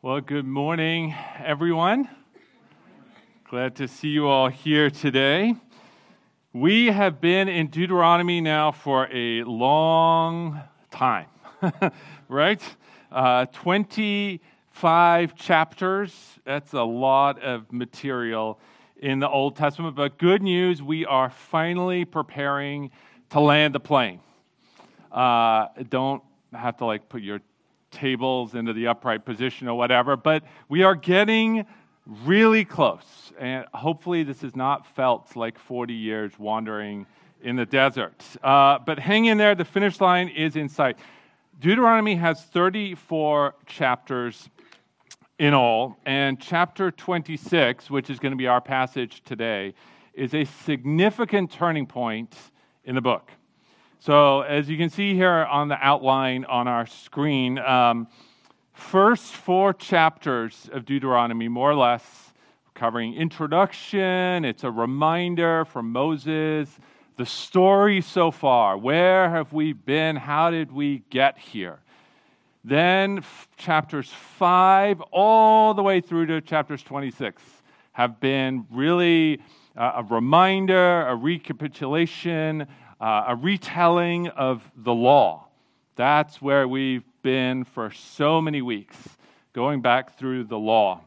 Well, good morning, everyone. Glad to see you all here today. We have been in Deuteronomy now for a long time, right? Uh, 25 chapters. That's a lot of material in the Old Testament. But good news, we are finally preparing to land the plane. Uh, don't have to like put your tables into the upright position or whatever, but we are getting really close. And hopefully, this has not felt like 40 years wandering in the desert. Uh, but hang in there, the finish line is in sight. Deuteronomy has 34 chapters in all, and chapter 26, which is going to be our passage today, is a significant turning point in the book. So, as you can see here on the outline on our screen, um, first four chapters of Deuteronomy, more or less, covering introduction. It's a reminder from Moses, the story so far. Where have we been? How did we get here? Then f- chapters 5 all the way through to chapters 26 have been really uh, a reminder, a recapitulation uh, a retelling of the law. That's where we've been for so many weeks, going back through the law.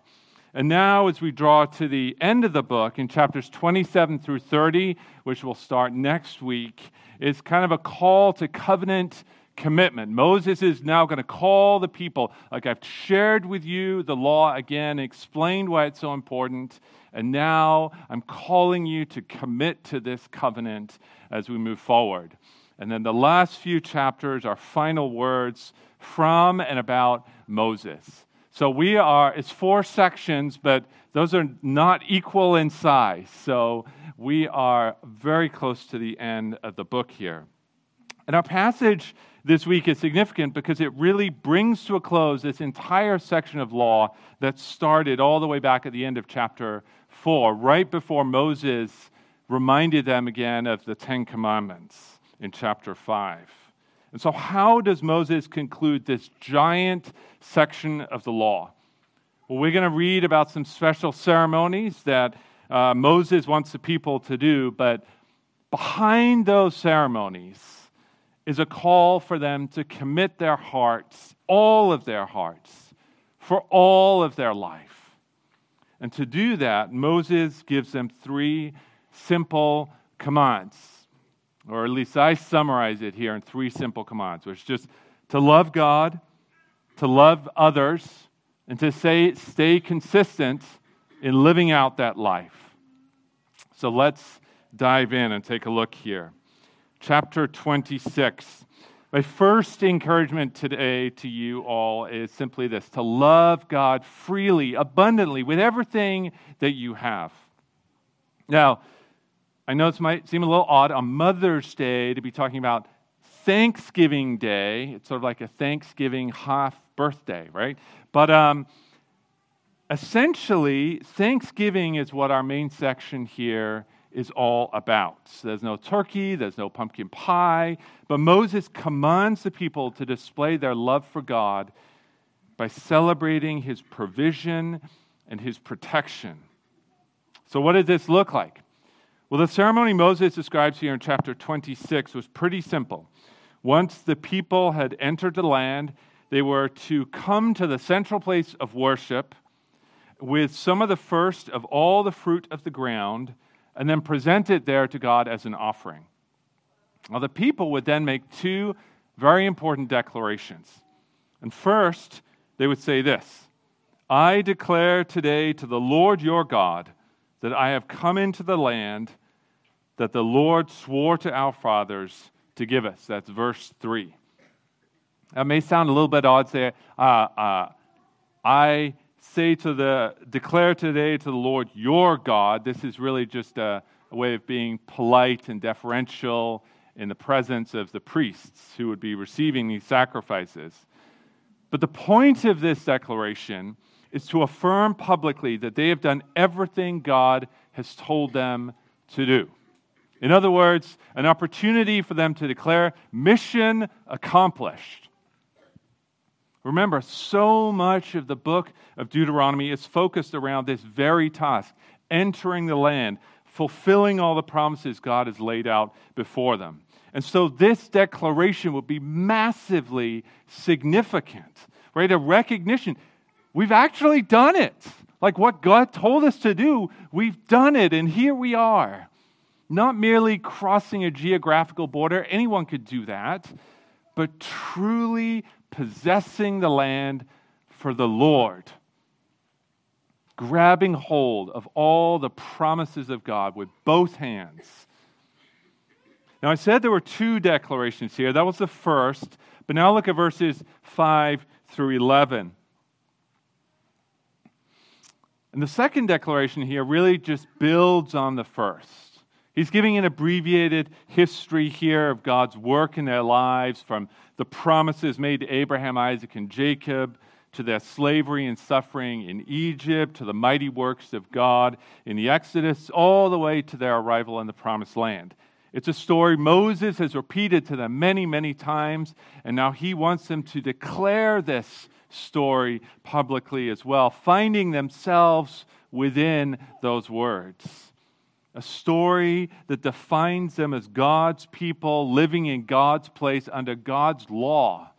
And now, as we draw to the end of the book in chapters 27 through 30, which will start next week, is kind of a call to covenant commitment. Moses is now going to call the people, like I've shared with you the law again, explained why it's so important, and now I'm calling you to commit to this covenant as we move forward. And then the last few chapters are final words from and about Moses. So we are, it's four sections, but those are not equal in size. So we are very close to the end of the book here. And our passage this week is significant because it really brings to a close this entire section of law that started all the way back at the end of chapter 4, right before Moses reminded them again of the Ten Commandments in chapter 5. And so, how does Moses conclude this giant section of the law? Well, we're going to read about some special ceremonies that uh, Moses wants the people to do, but behind those ceremonies is a call for them to commit their hearts, all of their hearts, for all of their life. And to do that, Moses gives them three simple commands. Or at least I summarize it here in three simple commands, which is just to love God, to love others, and to say, stay consistent in living out that life. So let's dive in and take a look here. Chapter 26. My first encouragement today to you all is simply this to love God freely, abundantly, with everything that you have. Now, I know this might seem a little odd on Mother's Day to be talking about Thanksgiving Day. It's sort of like a Thanksgiving half birthday, right? But um, essentially, Thanksgiving is what our main section here is all about. So there's no turkey, there's no pumpkin pie, but Moses commands the people to display their love for God by celebrating his provision and his protection. So, what does this look like? Well, the ceremony Moses describes here in chapter 26 was pretty simple. Once the people had entered the land, they were to come to the central place of worship with some of the first of all the fruit of the ground and then present it there to God as an offering. Now, the people would then make two very important declarations. And first, they would say this I declare today to the Lord your God that I have come into the land that the Lord swore to our fathers to give us. That's verse 3. That may sound a little bit odd, say, uh, uh, I say to the, declare today to the Lord your God. This is really just a, a way of being polite and deferential in the presence of the priests who would be receiving these sacrifices. But the point of this declaration is to affirm publicly that they have done everything God has told them to do. In other words, an opportunity for them to declare mission accomplished. Remember, so much of the book of Deuteronomy is focused around this very task entering the land, fulfilling all the promises God has laid out before them. And so this declaration would be massively significant, right? A recognition. We've actually done it. Like what God told us to do, we've done it, and here we are. Not merely crossing a geographical border, anyone could do that, but truly possessing the land for the Lord. Grabbing hold of all the promises of God with both hands. Now, I said there were two declarations here. That was the first. But now look at verses 5 through 11. And the second declaration here really just builds on the first. He's giving an abbreviated history here of God's work in their lives from the promises made to Abraham, Isaac, and Jacob to their slavery and suffering in Egypt, to the mighty works of God in the Exodus, all the way to their arrival in the promised land. It's a story Moses has repeated to them many, many times, and now he wants them to declare this story publicly as well, finding themselves within those words. A story that defines them as God's people living in God's place under God's law.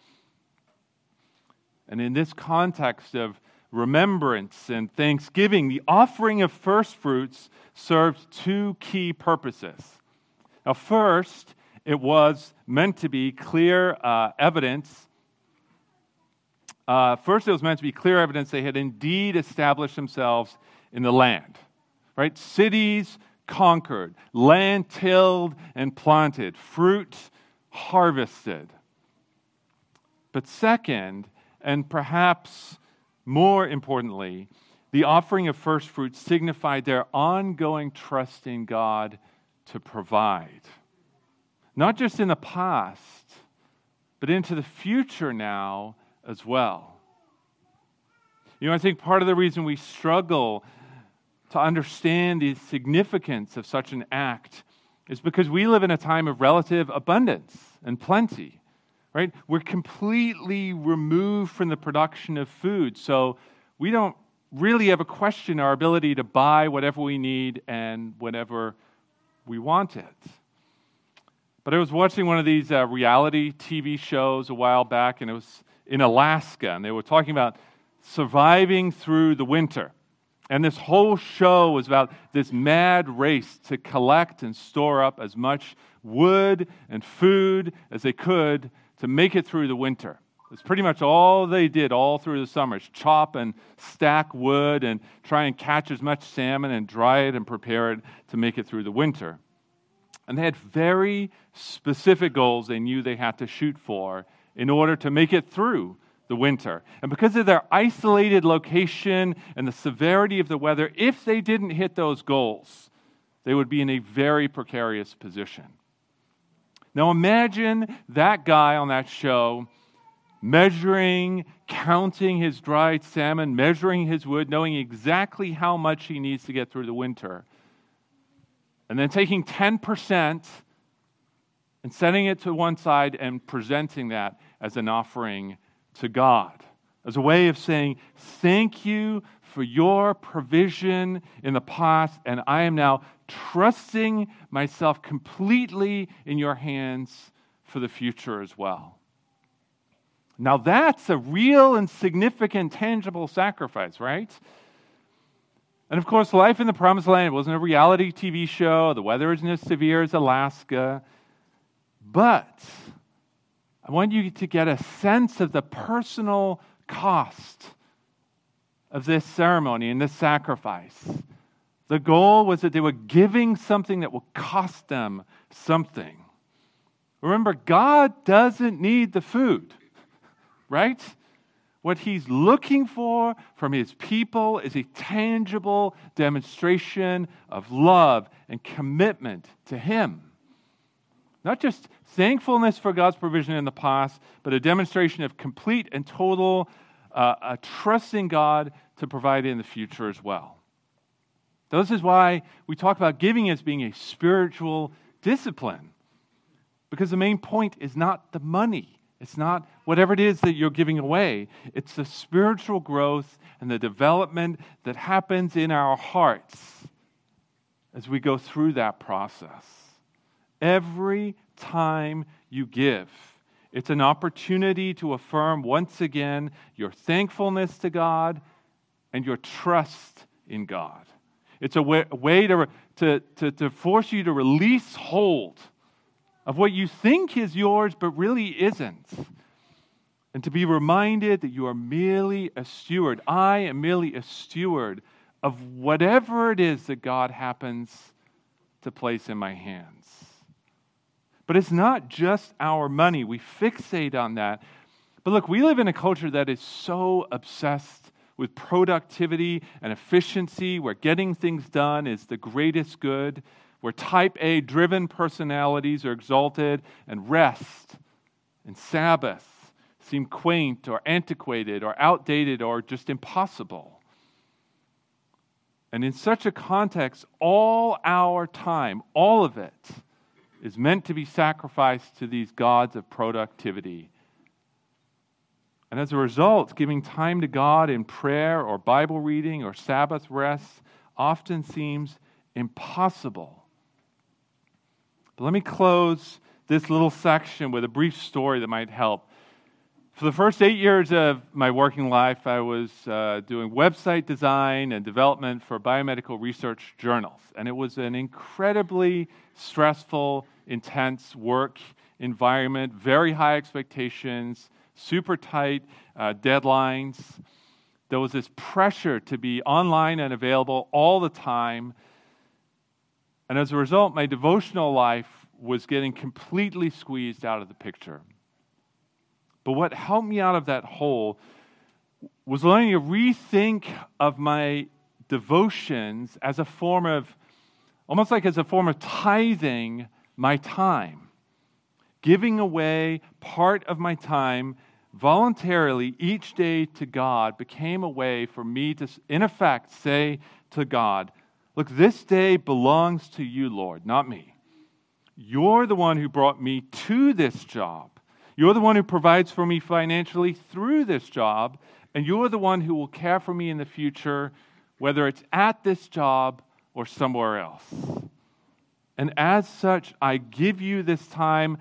And in this context of remembrance and thanksgiving, the offering of first fruits serves two key purposes. Now, first, it was meant to be clear uh, evidence uh, first, it was meant to be clear evidence they had indeed established themselves in the land. Right? Cities conquered, land tilled and planted, fruit harvested. But second, and perhaps more importantly, the offering of first fruits signified their ongoing trust in God to provide. Not just in the past, but into the future now as well. You know, I think part of the reason we struggle to understand the significance of such an act is because we live in a time of relative abundance and plenty, right? We're completely removed from the production of food, so we don't really ever question our ability to buy whatever we need and whenever we want it. But I was watching one of these uh, reality TV shows a while back, and it was in Alaska, and they were talking about surviving through the winter. And this whole show was about this mad race to collect and store up as much wood and food as they could to make it through the winter. It's pretty much all they did all through the summers chop and stack wood and try and catch as much salmon and dry it and prepare it to make it through the winter. And they had very specific goals they knew they had to shoot for in order to make it through the winter. And because of their isolated location and the severity of the weather, if they didn't hit those goals, they would be in a very precarious position. Now imagine that guy on that show measuring, counting his dried salmon, measuring his wood, knowing exactly how much he needs to get through the winter. And then taking 10% and setting it to one side and presenting that as an offering to God, as a way of saying, Thank you for your provision in the past, and I am now trusting myself completely in your hands for the future as well. Now, that's a real and significant, tangible sacrifice, right? And of course, life in the promised land wasn't a reality TV show. The weather isn't as severe as Alaska. But I want you to get a sense of the personal cost of this ceremony and this sacrifice. The goal was that they were giving something that will cost them something. Remember, God doesn't need the food, right? What he's looking for from his people is a tangible demonstration of love and commitment to him. Not just thankfulness for God's provision in the past, but a demonstration of complete and total uh, a trust in God to provide in the future as well. This is why we talk about giving as being a spiritual discipline. Because the main point is not the money It's not whatever it is that you're giving away. It's the spiritual growth and the development that happens in our hearts as we go through that process. Every time you give, it's an opportunity to affirm once again your thankfulness to God and your trust in God. It's a way, way to, to, to, to force you to release hold of what you think is yours but really isn't. And to be reminded that you are merely a steward. I am merely a steward of whatever it is that God happens to place in my hands. But it's not just our money. We fixate on that. But look, we live in a culture that is so obsessed with productivity and efficiency, where getting things done is the greatest good where type A driven personalities are exalted, and rest and Sabbath seem quaint or antiquated or outdated or just impossible. And in such a context, all our time, all of it, is meant to be sacrificed to these gods of productivity. And as a result, giving time to God in prayer or Bible reading or Sabbath rest often seems impossible but let me close this little section with a brief story that might help. For the first eight years of my working life, I was uh, doing website design and development for biomedical research journals. And it was an incredibly stressful, intense work environment, very high expectations, super tight uh, deadlines. There was this pressure to be online and available all the time. And as a result, my devotional life was getting completely squeezed out of the picture. But what helped me out of that hole was learning to rethink of my devotions as a form of, almost like as a form of tithing my time, giving away part of my time voluntarily each day to God became a way for me to, in effect, say to God, Look, this day belongs to you, Lord, not me. You're the one who brought me to this job. You're the one who provides for me financially through this job. And you're the one who will care for me in the future, whether it's at this job or somewhere else. And as such, I give you this time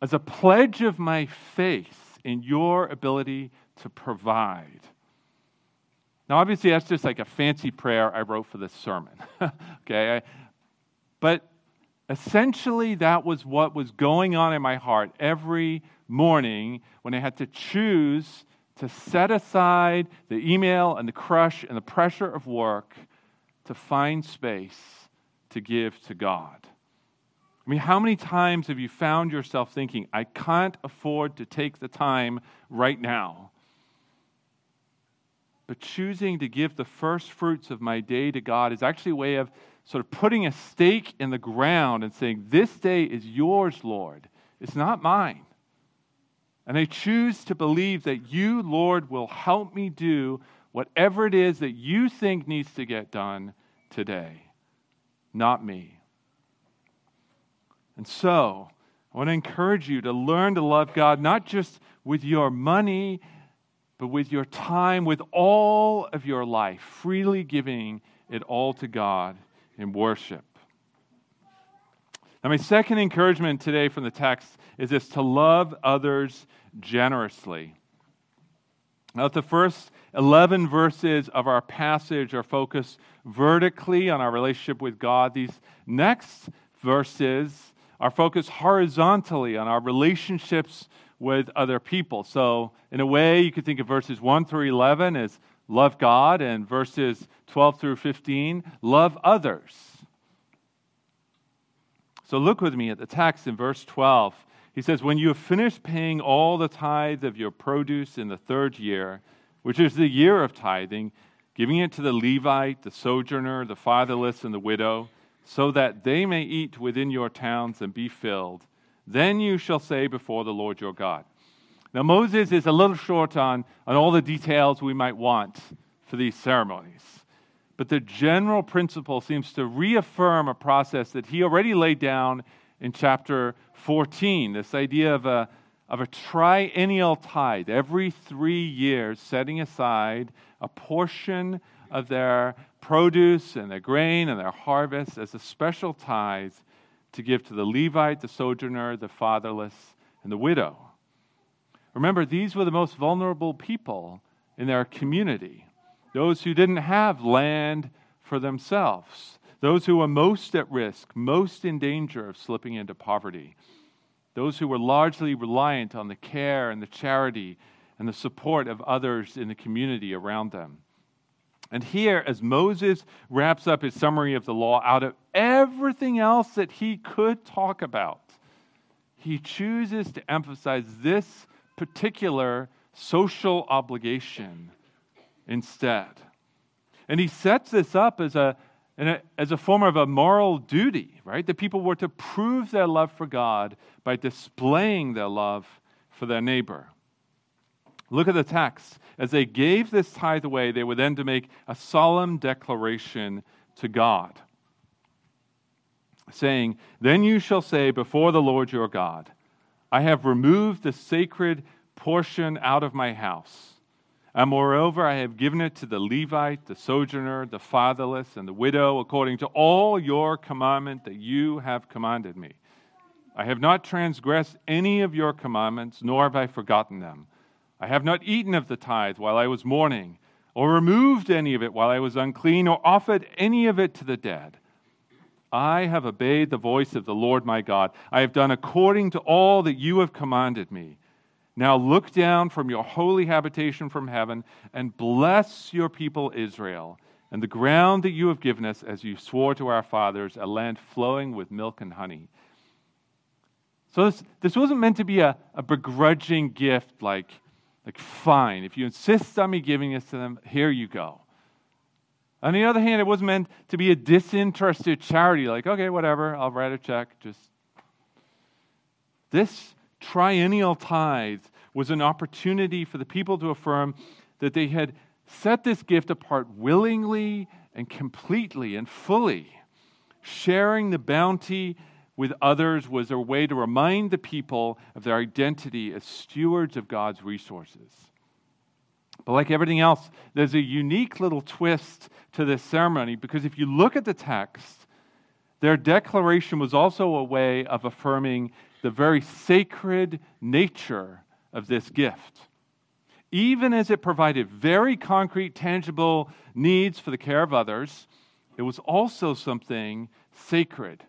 as a pledge of my faith in your ability to provide. Now, obviously, that's just like a fancy prayer I wrote for this sermon. okay? But essentially, that was what was going on in my heart every morning when I had to choose to set aside the email and the crush and the pressure of work to find space to give to God. I mean, how many times have you found yourself thinking, I can't afford to take the time right now? But choosing to give the first fruits of my day to God is actually a way of sort of putting a stake in the ground and saying, This day is yours, Lord. It's not mine. And I choose to believe that you, Lord, will help me do whatever it is that you think needs to get done today, not me. And so, I want to encourage you to learn to love God not just with your money but with your time, with all of your life, freely giving it all to God in worship. Now, my second encouragement today from the text is this to love others generously. Now, the first 11 verses of our passage are focused vertically on our relationship with God. These next verses are focused horizontally on our relationships with other people. So, in a way, you could think of verses 1 through 11 as love God, and verses 12 through 15, love others. So, look with me at the text in verse 12. He says, When you have finished paying all the tithe of your produce in the third year, which is the year of tithing, giving it to the Levite, the sojourner, the fatherless, and the widow, so that they may eat within your towns and be filled then you shall say before the Lord your God. Now, Moses is a little short on, on all the details we might want for these ceremonies. But the general principle seems to reaffirm a process that he already laid down in chapter 14 this idea of a, of a triennial tithe, every three years, setting aside a portion of their produce and their grain and their harvest as a special tithe to give to the Levite, the sojourner, the fatherless, and the widow. Remember, these were the most vulnerable people in their community, those who didn't have land for themselves, those who were most at risk, most in danger of slipping into poverty, those who were largely reliant on the care and the charity and the support of others in the community around them. And here, as Moses wraps up his summary of the law, out of everything else that he could talk about, he chooses to emphasize this particular social obligation instead. And he sets this up as a, as a form of a moral duty, right? The people were to prove their love for God by displaying their love for their neighbor. Look at the text. As they gave this tithe away, they were then to make a solemn declaration to God, saying, Then you shall say before the Lord your God, I have removed the sacred portion out of my house. And moreover, I have given it to the Levite, the sojourner, the fatherless, and the widow, according to all your commandment that you have commanded me. I have not transgressed any of your commandments, nor have I forgotten them. I have not eaten of the tithe while I was mourning, or removed any of it while I was unclean, or offered any of it to the dead. I have obeyed the voice of the Lord my God. I have done according to all that you have commanded me. Now look down from your holy habitation from heaven and bless your people Israel and the ground that you have given us as you swore to our fathers, a land flowing with milk and honey. So this, this wasn't meant to be a, a begrudging gift like like, fine, if you insist on me giving this to them, here you go. On the other hand, it wasn't meant to be a disinterested charity, like, okay, whatever, I'll write a check. Just this triennial tithe was an opportunity for the people to affirm that they had set this gift apart willingly and completely and fully, sharing the bounty with others was a way to remind the people of their identity as stewards of God's resources. But like everything else, there's a unique little twist to this ceremony because if you look at the text, their declaration was also a way of affirming the very sacred nature of this gift. Even as it provided very concrete, tangible needs for the care of others, it was also something sacred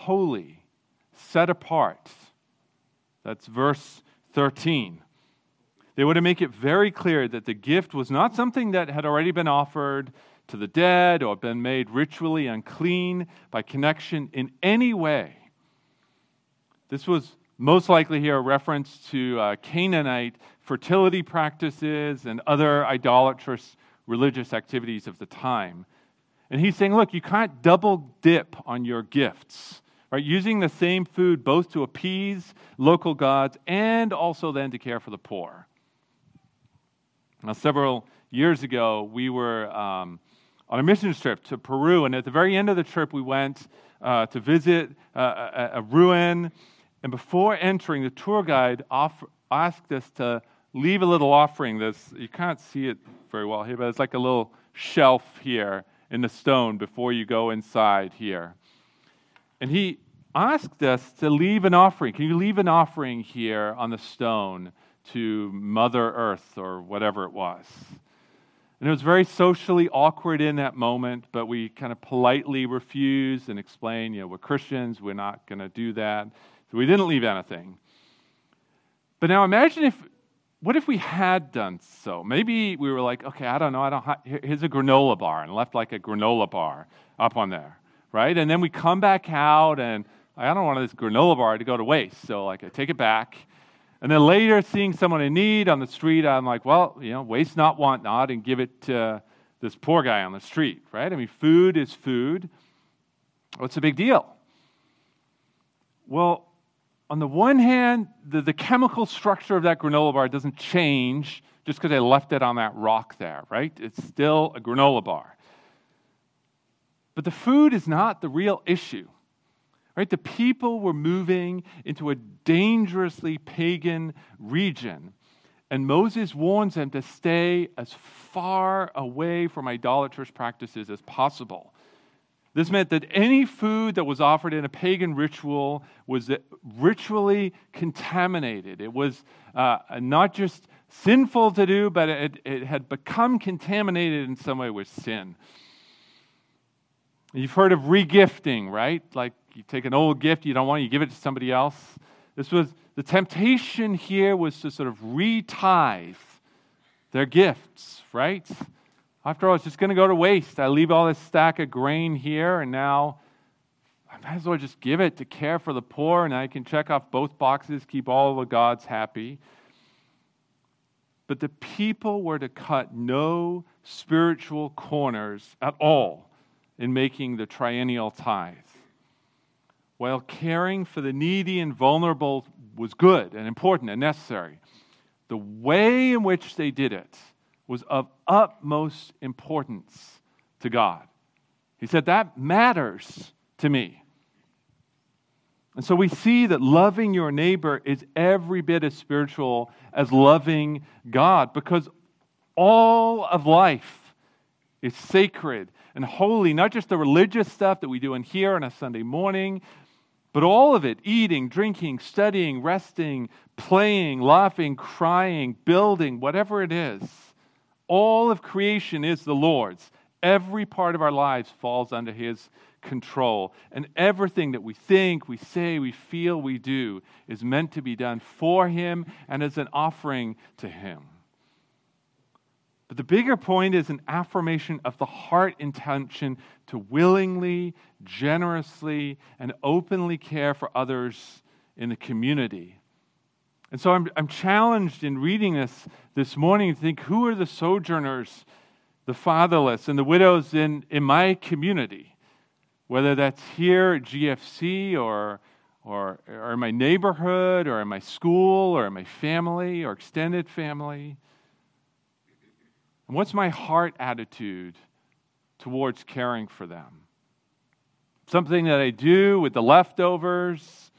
holy, set apart. That's verse 13. They were to make it very clear that the gift was not something that had already been offered to the dead or been made ritually unclean by connection in any way. This was most likely here a reference to uh, Canaanite fertility practices and other idolatrous religious activities of the time. And he's saying, look, you can't double dip on your gifts right? Using the same food both to appease local gods and also then to care for the poor. Now, several years ago, we were um, on a mission trip to Peru, and at the very end of the trip, we went uh, to visit uh, a, a, ruin. And before entering, the tour guide asked us to leave a little offering. This you can't see it very well here, but it's like a little shelf here in the stone before you go inside here. And he asked us to leave an offering. Can you leave an offering here on the stone to Mother Earth or whatever it was? And it was very socially awkward in that moment, but we kind of politely refused and explained, you know, we're Christians, we're not going to do that. So we didn't leave anything. But now imagine if, what if we had done so? Maybe we were like, okay, I don't know, I don't, here's a granola bar, and left like a granola bar up on there right? And then we come back out, and I don't want this granola bar to go to waste. So, like, I take it back. And then later, seeing someone in need on the street, I'm like, well, you know, waste not, want not, and give it to this poor guy on the street, right? I mean, food is food. What's the big deal? Well, on the one hand, the, the chemical structure of that granola bar doesn't change just because I left it on that rock there, right? It's still a granola bar. But the food is not the real issue. Right? The people were moving into a dangerously pagan region. And Moses warns them to stay as far away from idolatrous practices as possible. This meant that any food that was offered in a pagan ritual was ritually contaminated. It was uh, not just sinful to do, but it, it had become contaminated in some way with sin. You've heard of regifting, right? Like you take an old gift you don't want, you give it to somebody else. This was the temptation here was to sort of retithe their gifts, right? After all, it's just going to go to waste. I leave all this stack of grain here, and now I might as well just give it to care for the poor, and I can check off both boxes, keep all the gods happy. But the people were to cut no spiritual corners at all in making the triennial tithe while caring for the needy and vulnerable was good and important and necessary, the way in which they did it was of utmost importance to God. He said, That matters to me. And so we see that loving your neighbor is every bit as spiritual as loving God because all of life is sacred and holy, not just the religious stuff that we do in here on a Sunday morning, but all of it eating, drinking, studying, resting, playing, laughing, crying, building, whatever it is all of creation is the Lord's. Every part of our lives falls under His control. And everything that we think, we say, we feel, we do is meant to be done for Him and as an offering to Him. But the bigger point is an affirmation of the heart intention to willingly, generously, and openly care for others in the community. And so I'm, I'm challenged in reading this this morning to think who are the sojourners, the fatherless, and the widows in, in my community? Whether that's here at GFC or, or, or in my neighborhood or in my school or in my family or extended family. And what's my heart attitude towards caring for them? Something that I do with the leftovers,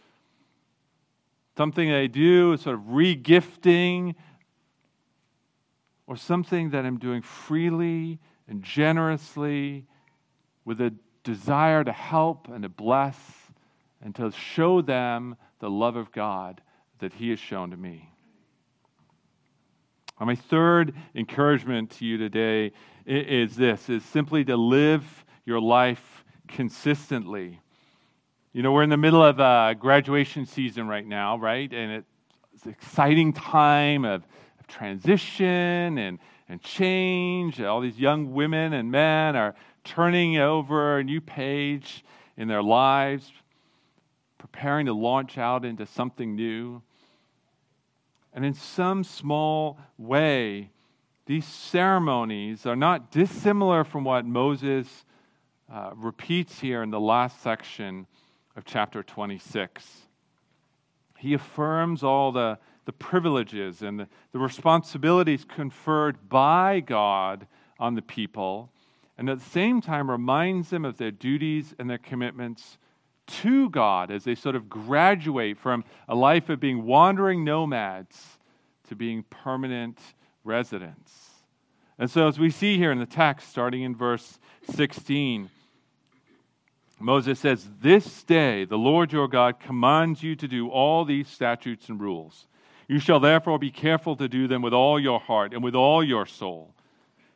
something that I do sort of regifting, or something that I'm doing freely and generously with a desire to help and to bless and to show them the love of God that He has shown to me. And my third encouragement to you today is this is simply to live your life consistently. You know, we're in the middle of a graduation season right now, right? And it's an exciting time of, of transition and, and change. All these young women and men are turning over a new page in their lives, preparing to launch out into something new. And in some small way, these ceremonies are not dissimilar from what Moses uh, repeats here in the last section of chapter 26. He affirms all the, the privileges and the, the responsibilities conferred by God on the people, and at the same time reminds them of their duties and their commitments to God as they sort of graduate from a life of being wandering nomads to being permanent residents. And so, as we see here in the text, starting in verse 16, Moses says, This day the Lord your God commands you to do all these statutes and rules. You shall therefore be careful to do them with all your heart and with all your soul.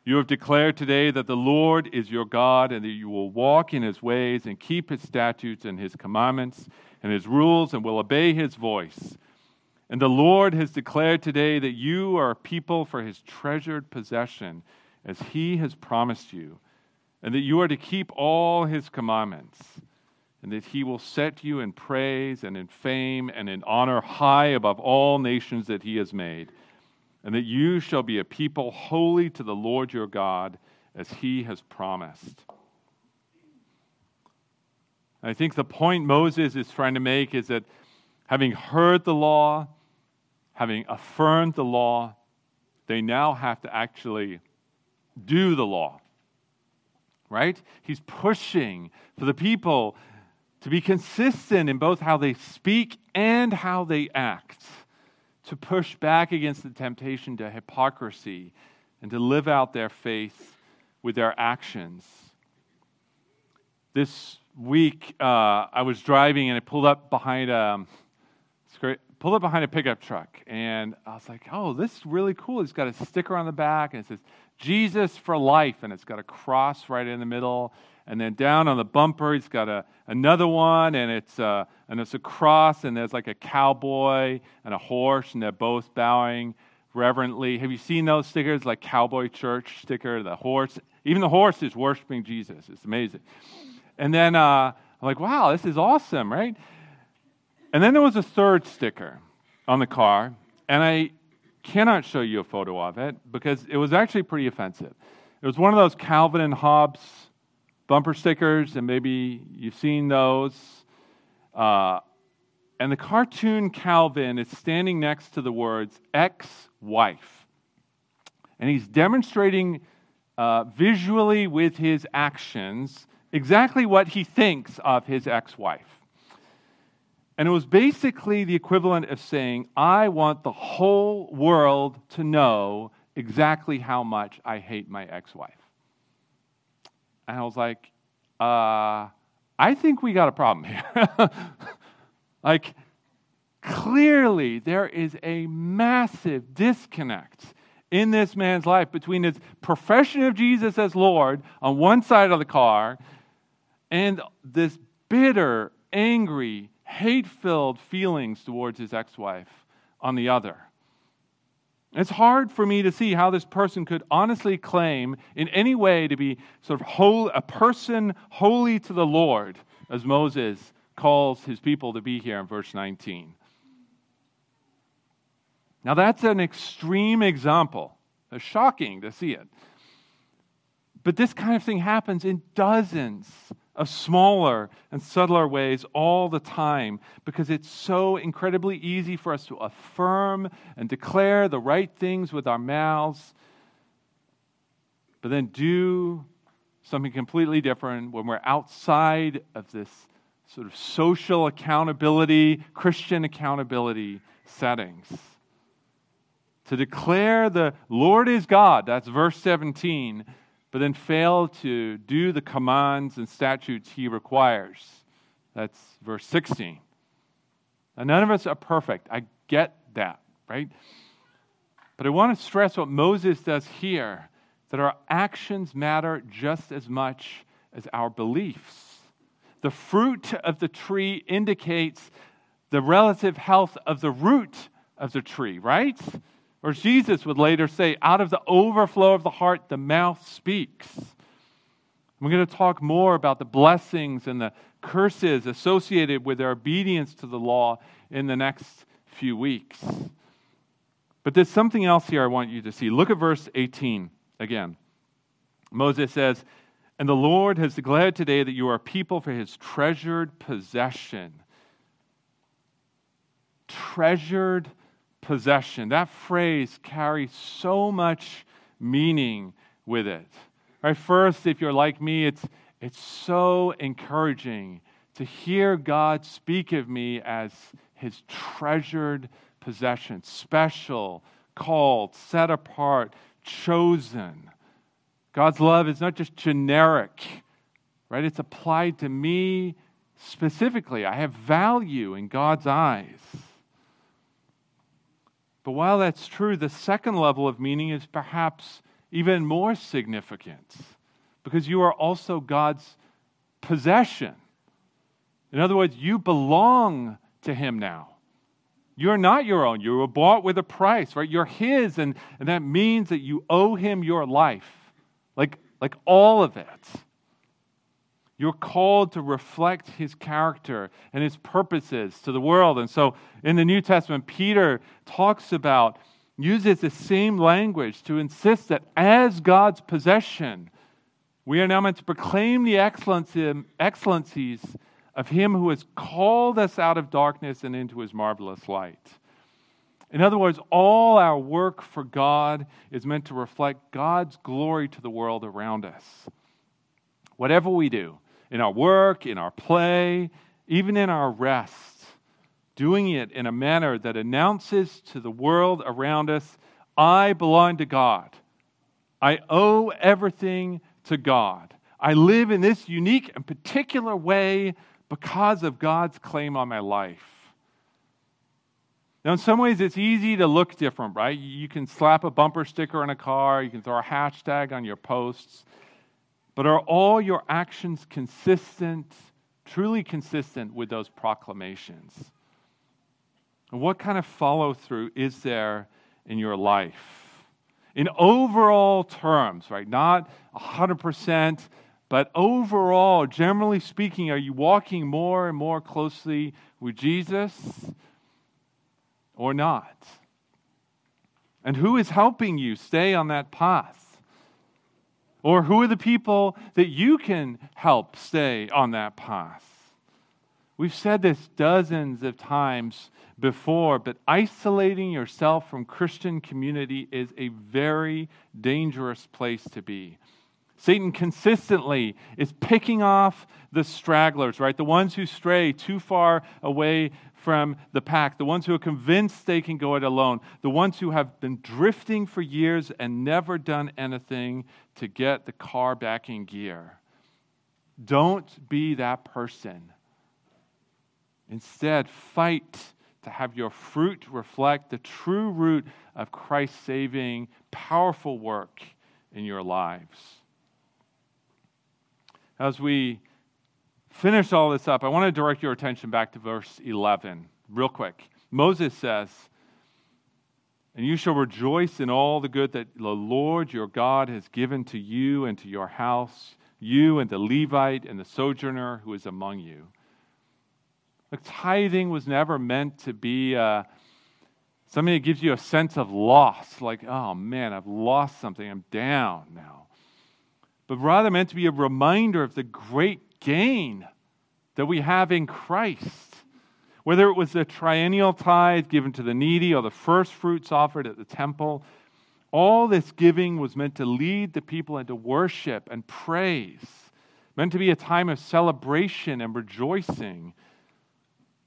You have declared today that the Lord is your God and that you will walk in his ways and keep his statutes and his commandments and his rules and will obey his voice. And the Lord has declared today that you are a people for his treasured possession as he has promised you, and that you are to keep all his commandments, and that he will set you in praise and in fame and in honor high above all nations that he has made and that you shall be a people holy to the Lord your God, as he has promised. I think the point Moses is trying to make is that having heard the law, having affirmed the law, they now have to actually do the law. Right? He's pushing for the people to be consistent in both how they speak and how they act, to push back against the temptation to hypocrisy and to live out their faith with their actions. This week, uh, I was driving and I pulled up behind a pulled up behind a pickup truck, and I was like, "Oh, this is really cool." It's got a sticker on the back, and it says "Jesus for Life," and it's got a cross right in the middle. And then down on the bumper, he's got a, another one, and it's, uh, and it's a cross, and there's like a cowboy and a horse, and they're both bowing reverently. Have you seen those stickers, like Cowboy Church sticker? The horse, even the horse is worshiping Jesus. It's amazing. And then uh, I'm like, wow, this is awesome, right? And then there was a third sticker on the car, and I cannot show you a photo of it because it was actually pretty offensive. It was one of those Calvin and Hobbes bumper stickers, and maybe you've seen those. Uh, and the cartoon Calvin is standing next to the words ex wife. And he's demonstrating uh, visually with his actions exactly what he thinks of his ex wife. And it was basically the equivalent of saying, I want the whole world to know exactly how much I hate my ex wife. And I was like, uh, I think we got a problem here. like, clearly, there is a massive disconnect in this man's life between his profession of Jesus as Lord on one side of the car and this bitter, angry, hate filled feelings towards his ex wife on the other. It's hard for me to see how this person could honestly claim in any way to be sort of a person holy to the Lord, as Moses calls his people to be here in verse 19. Now, that's an extreme example. It's shocking to see it. But this kind of thing happens in dozens of smaller and subtler ways all the time because it's so incredibly easy for us to affirm and declare the right things with our mouths, but then do something completely different when we're outside of this sort of social accountability, Christian accountability settings. To declare the Lord is God, that's verse 17 but then fail to do the commands and statutes he requires. That's verse 16. Now, none of us are perfect. I get that, right? But I want to stress what Moses does here that our actions matter just as much as our beliefs. The fruit of the tree indicates the relative health of the root of the tree, right? Or Jesus would later say, out of the overflow of the heart, the mouth speaks. We're going to talk more about the blessings and the curses associated with their obedience to the law in the next few weeks. But there's something else here I want you to see. Look at verse 18 again. Moses says, And the Lord has declared today that you are people for his treasured possession. Treasured possession. That phrase carries so much meaning with it. Right? First, if you're like me, it's, it's so encouraging to hear God speak of me as his treasured possession, special, called, set apart, chosen. God's love is not just generic, right? It's applied to me specifically. I have value in God's eyes. But while that's true, the second level of meaning is perhaps even more significant because you are also God's possession. In other words, you belong to Him now. You're not your own. You were bought with a price, right? You're His, and, and that means that you owe Him your life, like, like all of it. You're called to reflect his character and his purposes to the world. And so in the New Testament, Peter talks about, uses the same language to insist that as God's possession, we are now meant to proclaim the excellencies of him who has called us out of darkness and into his marvelous light. In other words, all our work for God is meant to reflect God's glory to the world around us. Whatever we do, in our work, in our play, even in our rest, doing it in a manner that announces to the world around us, I belong to God. I owe everything to God. I live in this unique and particular way because of God's claim on my life. Now, in some ways, it's easy to look different, right? You can slap a bumper sticker on a car, you can throw a hashtag on your posts. But are all your actions consistent, truly consistent with those proclamations? And what kind of follow through is there in your life? In overall terms, right? Not 100%, but overall, generally speaking, are you walking more and more closely with Jesus or not? And who is helping you stay on that path? Or who are the people that you can help stay on that path? We've said this dozens of times before, but isolating yourself from Christian community is a very dangerous place to be. Satan consistently is picking off the stragglers, right? The ones who stray too far away from the pack, the ones who are convinced they can go it alone, the ones who have been drifting for years and never done anything to get the car back in gear. Don't be that person. Instead, fight to have your fruit reflect the true root of Christ's saving, powerful work in your lives. As we finish all this up, I want to direct your attention back to verse 11, real quick. Moses says, And you shall rejoice in all the good that the Lord your God has given to you and to your house, you and the Levite and the sojourner who is among you. Like, tithing was never meant to be uh, something that gives you a sense of loss, like, oh man, I've lost something, I'm down now but rather meant to be a reminder of the great gain that we have in Christ. Whether it was the triennial tithe given to the needy or the first fruits offered at the temple, all this giving was meant to lead the people into worship and praise, meant to be a time of celebration and rejoicing.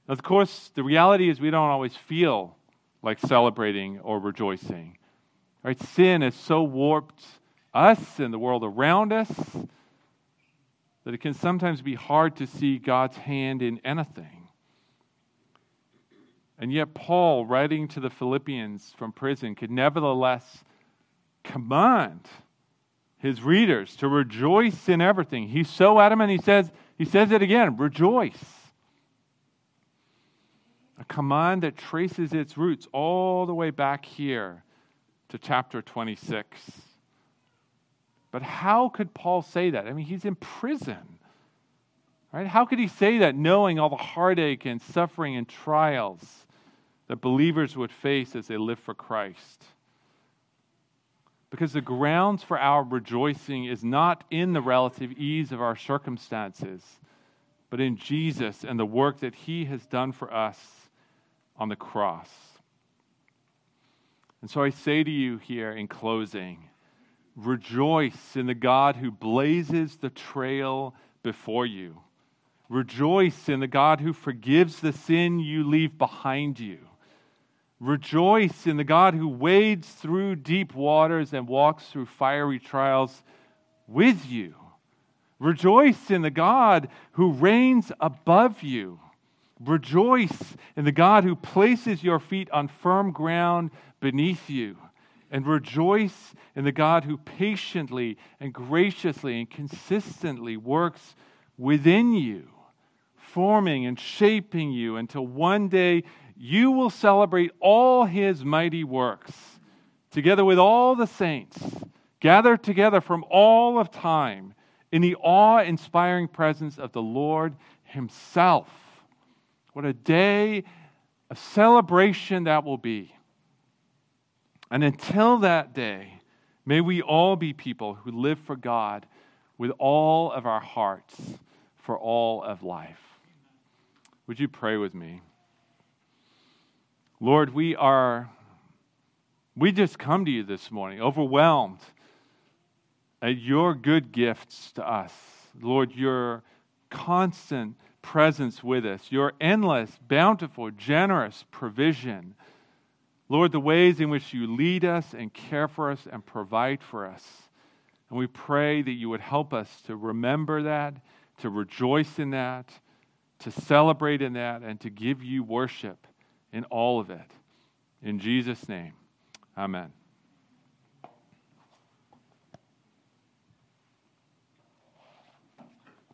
Of course, the reality is we don't always feel like celebrating or rejoicing. Right? Sin is so warped us and the world around us that it can sometimes be hard to see God's hand in anything. And yet, Paul, writing to the Philippians from prison, could nevertheless command his readers to rejoice in everything. He's so adamant, he says, he says it again rejoice. A command that traces its roots all the way back here to chapter 26. But how could Paul say that? I mean, he's in prison. Right? How could he say that knowing all the heartache and suffering and trials that believers would face as they live for Christ? Because the grounds for our rejoicing is not in the relative ease of our circumstances, but in Jesus and the work that he has done for us on the cross. And so I say to you here in closing, Rejoice in the God who blazes the trail before you. Rejoice in the God who forgives the sin you leave behind you. Rejoice in the God who wades through deep waters and walks through fiery trials with you. Rejoice in the God who reigns above you. Rejoice in the God who places your feet on firm ground beneath you and rejoice in the God who patiently and graciously and consistently works within you, forming and shaping you until one day you will celebrate all his mighty works together with all the saints gathered together from all of time in the awe inspiring presence of the Lord himself. What a day of celebration that will be. And until that day, may we all be people who live for God with all of our hearts for all of life. Would you pray with me? Lord, we are, we just come to you this morning, overwhelmed at your good gifts to us. Lord, your constant presence with us, your endless, bountiful, generous provision. Lord, the ways in which you lead us and care for us and provide for us. And we pray that you would help us to remember that, to rejoice in that, to celebrate in that, and to give you worship in all of it. In Jesus' name, amen.